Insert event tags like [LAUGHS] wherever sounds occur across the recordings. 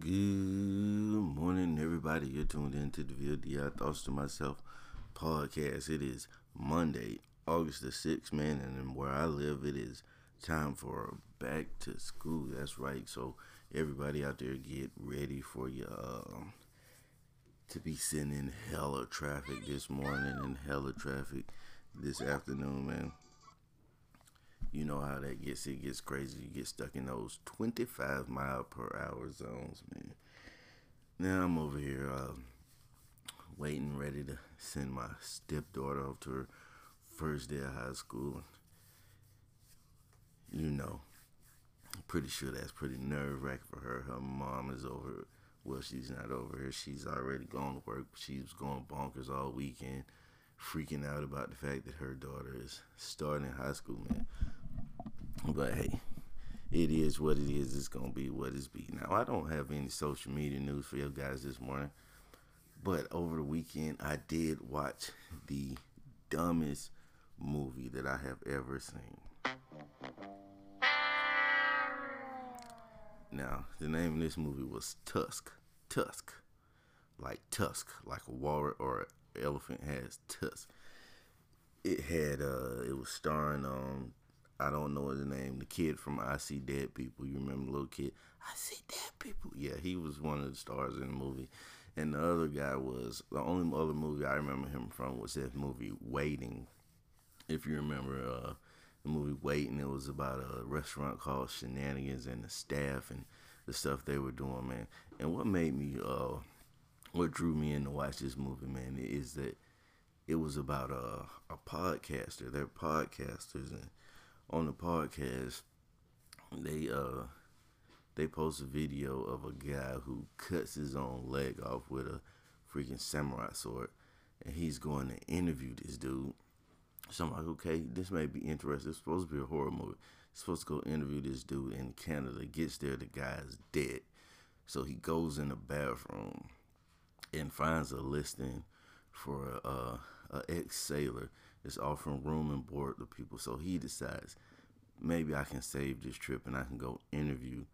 Good morning, everybody. You're tuned in to the VLDI Thoughts to Myself podcast. It is Monday, August the 6th, man, and where I live, it is time for back to school. That's right. So, everybody out there, get ready for your. Uh, to be in hella traffic this morning and hella traffic this afternoon, man. You know how that gets. It gets crazy. You get stuck in those 25 mile per hour zones, man. Now I'm over here uh, waiting, ready to send my stepdaughter off to her first day of high school. You know, I'm pretty sure that's pretty nerve wracking for her. Her mom is over. Well, she's not over here. She's already gone to work. She's going bonkers all weekend, freaking out about the fact that her daughter is starting high school, man. But hey, it is what it is. It's gonna be what it's be. Now I don't have any social media news for you guys this morning, but over the weekend I did watch the dumbest movie that I have ever seen. Now the name of this movie was Tusk. Tusk, like tusk, like a walrus or an elephant has tusk. It had uh, it was starring um I don't know his name. The kid from I See Dead People. You remember the little kid? I See Dead People. Yeah, he was one of the stars in the movie. And the other guy was the only other movie I remember him from was that movie Waiting. If you remember uh, the movie Waiting, it was about a restaurant called Shenanigans and the staff and the stuff they were doing, man. And what made me, uh, what drew me in to watch this movie, man, is that it was about a, a podcaster. They're podcasters, and on the podcast, they uh they post a video of a guy who cuts his own leg off with a freaking samurai sword, and he's going to interview this dude. So I'm like, okay, this may be interesting. It's supposed to be a horror movie. He's supposed to go interview this dude in Canada. Gets there, the guy's dead. So he goes in the bathroom and finds a listing for a, a ex sailor is offering room and board to people. So he decides maybe I can save this trip and I can go interview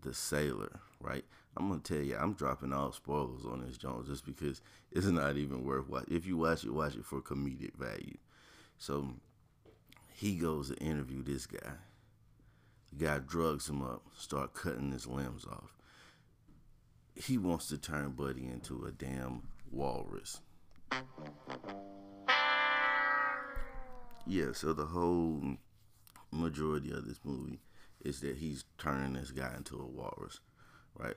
the sailor, right? I'm gonna tell you, I'm dropping all spoilers on this Jones just because it's not even worth watching. If you watch it, watch it for comedic value. So he goes to interview this guy. The guy drugs him up, start cutting his limbs off. He wants to turn Buddy into a damn walrus. Yeah, so the whole majority of this movie is that he's turning this guy into a walrus, right?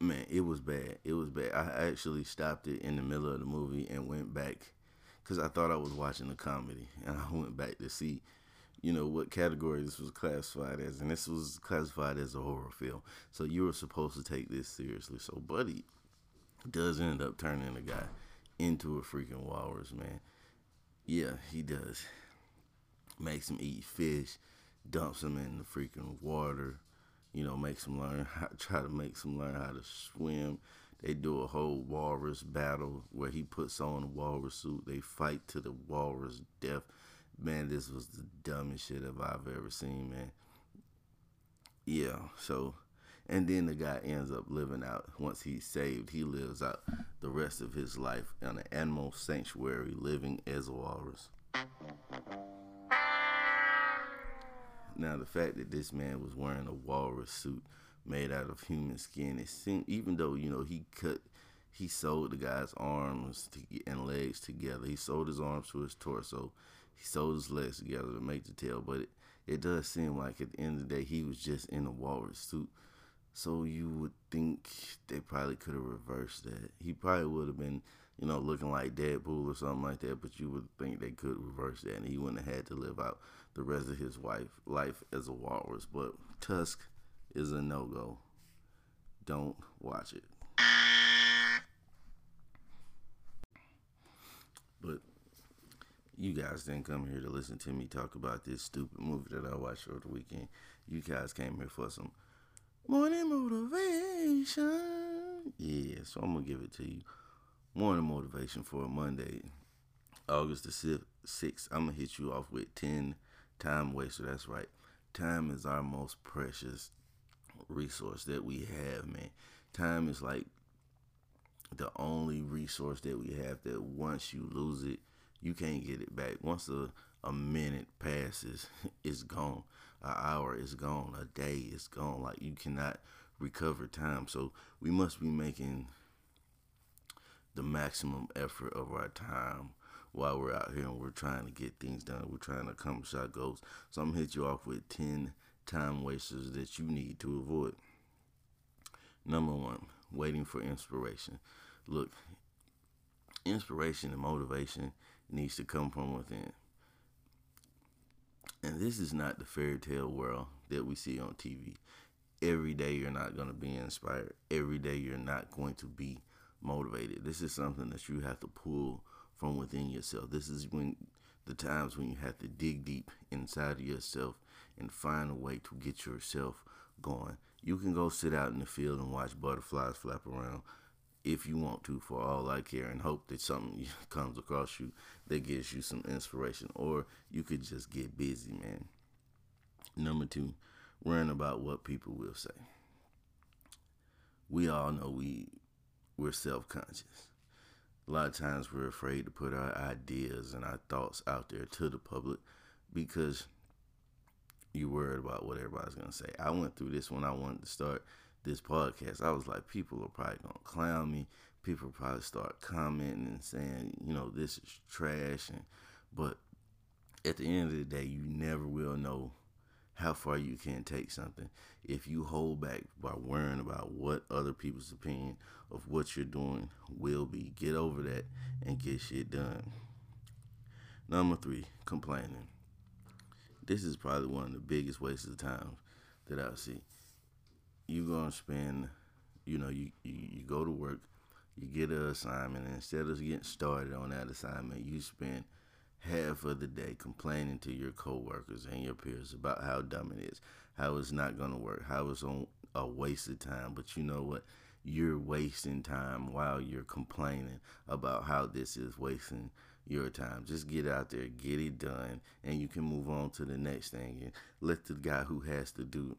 Man, it was bad. It was bad. I actually stopped it in the middle of the movie and went back because I thought I was watching a comedy, [LAUGHS] and I went back to see, you know, what category this was classified as, and this was classified as a horror film. So you were supposed to take this seriously. So Buddy does end up turning the guy into a freaking walrus, man. Yeah, he does. Makes him eat fish, dumps him in the freaking water, you know, makes him learn [LAUGHS] how try to make him learn how to swim. They do a whole walrus battle where he puts on a walrus suit. They fight to the walrus death. Man, this was the dumbest shit I've ever seen, man. Yeah, so and then the guy ends up living out once he's saved he lives out the rest of his life in an animal sanctuary living as a walrus. Now the fact that this man was wearing a walrus suit made out of human skin it seemed even though you know he cut he sewed the guy's arms to, and legs together. He sewed his arms to his torso. He sewed his legs together to make the tail but it, it does seem like at the end of the day he was just in a walrus suit so you would think they probably could have reversed that. He probably would have been, you know, looking like Deadpool or something like that. But you would think they could reverse that, and he wouldn't have had to live out the rest of his wife life as a walrus. But Tusk is a no go. Don't watch it. But you guys didn't come here to listen to me talk about this stupid movie that I watched over the weekend. You guys came here for some Morning motivation. Yeah, so I'm gonna give it to you. Morning motivation for a Monday, August the sixth. I'm gonna hit you off with ten time waster. That's right. Time is our most precious resource that we have, man. Time is like the only resource that we have that once you lose it, you can't get it back. Once a, a minute passes, it's gone. An hour is gone. A day is gone. Like you cannot recover time. So we must be making the maximum effort of our time while we're out here and we're trying to get things done. We're trying to accomplish our goals. So I'm gonna hit you off with 10 time wasters that you need to avoid. Number one, waiting for inspiration. Look, inspiration and motivation needs to come from within. And this is not the fairy tale world that we see on TV. Every day you're not going to be inspired. Every day you're not going to be motivated. This is something that you have to pull from within yourself. This is when the times when you have to dig deep inside of yourself and find a way to get yourself going. You can go sit out in the field and watch butterflies flap around if you want to, for all I care, and hope that something [LAUGHS] comes across you that gives you some inspiration. Or you could just get busy, man. Number two, worrying about what people will say. We all know we we're self conscious. A lot of times we're afraid to put our ideas and our thoughts out there to the public because you're worried about what everybody's gonna say. I went through this when I wanted to start this podcast. I was like, people are probably gonna clown me. People probably start commenting and saying, you know, this is trash. And but at the end of the day, you never will know how far you can take something if you hold back by worrying about what other people's opinion of what you're doing will be. Get over that and get shit done. Number three, complaining. This is probably one of the biggest wastes of time that I see. You're gonna spend, you know, you, you, you go to work, you get an assignment, and instead of getting started on that assignment, you spend half of the day complaining to your coworkers and your peers about how dumb it is, how it's not to work, how it's on a waste of time. But you know what? You're wasting time while you're complaining about how this is wasting your time. Just get out there, get it done, and you can move on to the next thing and let the guy who has to do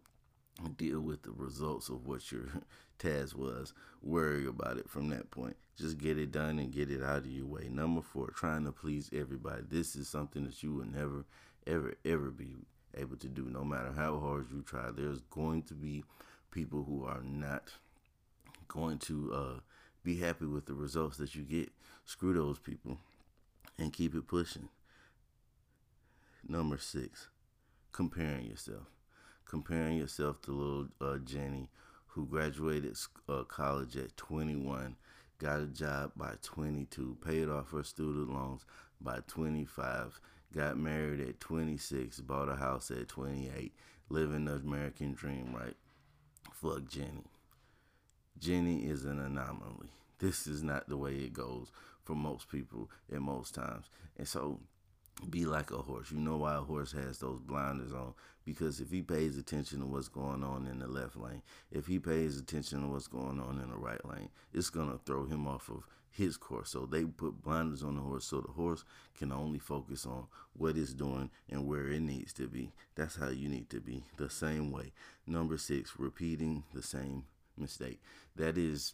deal with the results of what your [LAUGHS] task was. Worry about it from that point. Just get it done and get it out of your way. Number four, trying to please everybody. This is something that you will never, ever, ever be able to do, no matter how hard you try. There's going to be people who are not going to uh, be happy with the results that you get. Screw those people and keep it pushing. Number six, comparing yourself comparing yourself to little uh, Jenny, who graduated uh, college at 21, got a job by 22, paid off her student loans by 25, got married at 26, bought a house at 28, living the American dream, right? Fuck Jenny. Jenny is an anomaly. This is not the way it goes for most people at most times. And so be like a horse. You know why a horse has those blinders on? Because if he pays attention to what's going on in the left lane, if he pays attention to what's going on in the right lane, it's going to throw him off of his course. So they put blinders on the horse so the horse can only focus on what it's doing and where it needs to be. That's how you need to be. The same way. Number six, repeating the same mistake. That is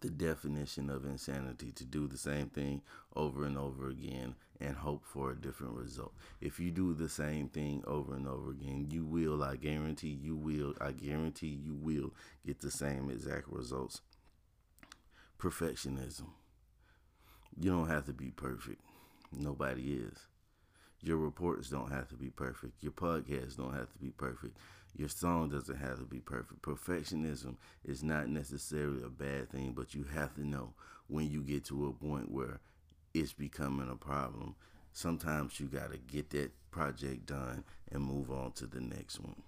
the definition of insanity to do the same thing over and over again and hope for a different result. If you do the same thing over and over again, you will, I guarantee you will, I guarantee you will get the same exact results. Perfectionism. You don't have to be perfect. Nobody is. Your reports don't have to be perfect. Your podcasts don't have to be perfect. Your song doesn't have to be perfect. Perfectionism is not necessarily a bad thing, but you have to know when you get to a point where it's becoming a problem. Sometimes you got to get that project done and move on to the next one.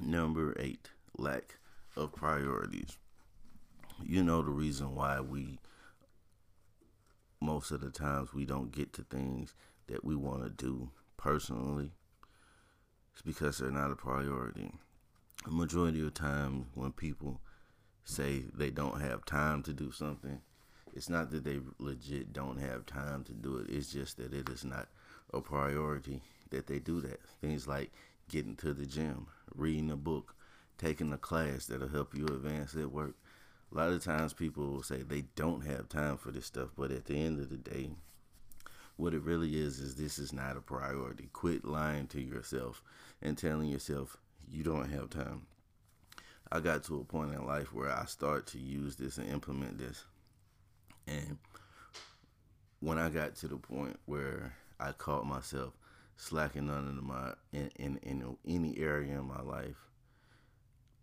Number eight, lack of priorities. You know the reason why we, most of the times, we don't get to things that we want to do personally it's because they're not a priority. The majority of time when people say they don't have time to do something, it's not that they legit don't have time to do it. It's just that it is not a priority that they do that. Things like getting to the gym, reading a book, taking a class that'll help you advance at work. A lot of times people will say they don't have time for this stuff, but at the end of the day, what it really is is this is not a priority. Quit lying to yourself and telling yourself you don't have time. I got to a point in life where I start to use this and implement this. And when I got to the point where I caught myself slacking under my in, in in any area in my life,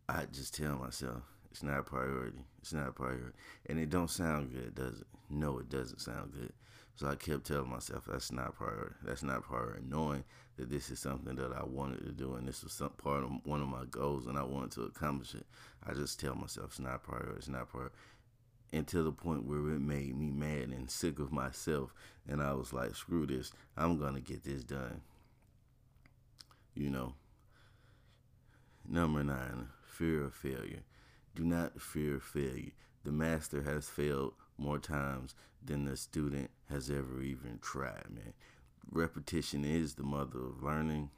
I just tell myself it's not a priority. It's not a priority, and it don't sound good, does it? No, it doesn't sound good. So I kept telling myself that's not priority. That's not priority. Knowing that this is something that I wanted to do, and this was some part of one of my goals, and I wanted to accomplish it. I just tell myself it's not priority. It's not priority until the point where it made me mad and sick of myself. And I was like, screw this. I'm going to get this done. You know. Number nine, fear of failure. Do not fear failure. The master has failed more times than the student has ever even tried, man. Repetition is the mother of learning,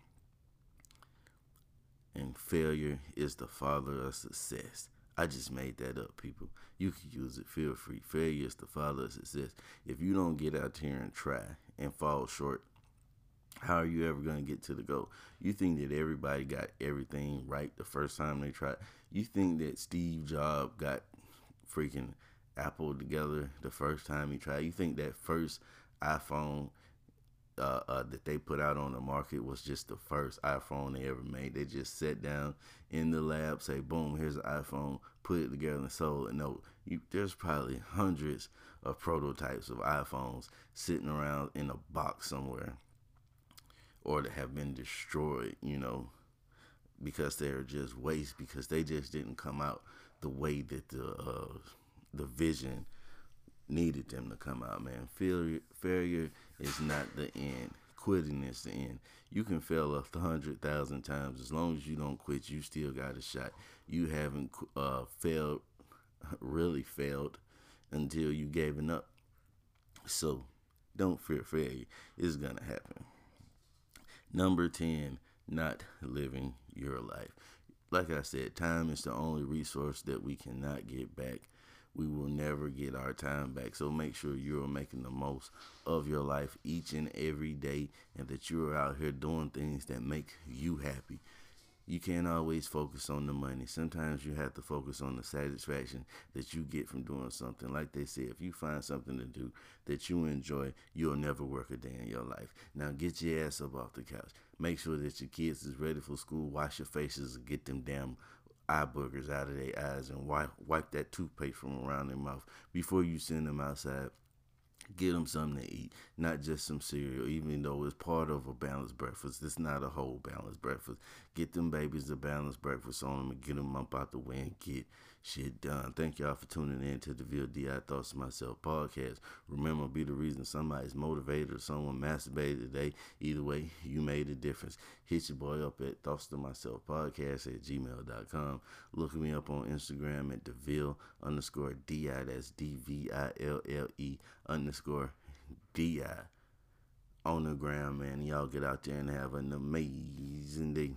and failure is the father of success. I just made that up, people. You can use it. Feel free. Failure is the father of success. If you don't get out here and try and fall short, how are you ever going to get to the goal? You think that everybody got everything right the first time they tried? You think that Steve Jobs got freaking Apple together the first time he tried? You think that first iPhone uh, uh, that they put out on the market was just the first iPhone they ever made. They just sat down in the lab, say, "Boom, here's an iPhone." Put it together and sold it. No, you, there's probably hundreds of prototypes of iPhones sitting around in a box somewhere, or that have been destroyed. You know, because they're just waste because they just didn't come out the way that the uh, the vision needed them to come out, man. Failure, failure is not the end. Quitting is the end. You can fail a hundred thousand times. As long as you don't quit, you still got a shot. You haven't uh, failed, really failed, until you gave it up. So, don't fear failure. It's gonna happen. Number ten, not living your life. Like I said, time is the only resource that we cannot get back we will never get our time back. So make sure you're making the most of your life each and every day and that you're out here doing things that make you happy. You can't always focus on the money. Sometimes you have to focus on the satisfaction that you get from doing something. Like they say, if you find something to do that you enjoy, you'll never work a day in your life. Now get your ass up off the couch. Make sure that your kids is ready for school. Wash your faces and get them damn eye boogers out of their eyes and wipe wipe that toothpaste from around their mouth before you send them outside. Get them something to eat, not just some cereal, even though it's part of a balanced breakfast. It's not a whole balanced breakfast. Get them babies a balanced breakfast on them and get them up out the way and get shit done. Thank y'all for tuning in to the VLDI Thoughts of Myself podcast. Remember, be the reason somebody's motivated or someone masturbated today. Either way, you made a difference. Hit your boy up at Thoughts to Myself podcast at gmail.com. Look me up on Instagram at DeVille underscore DI. That's D V I L L E underscore DI on the ground, man. Y'all get out there and have an amazing day.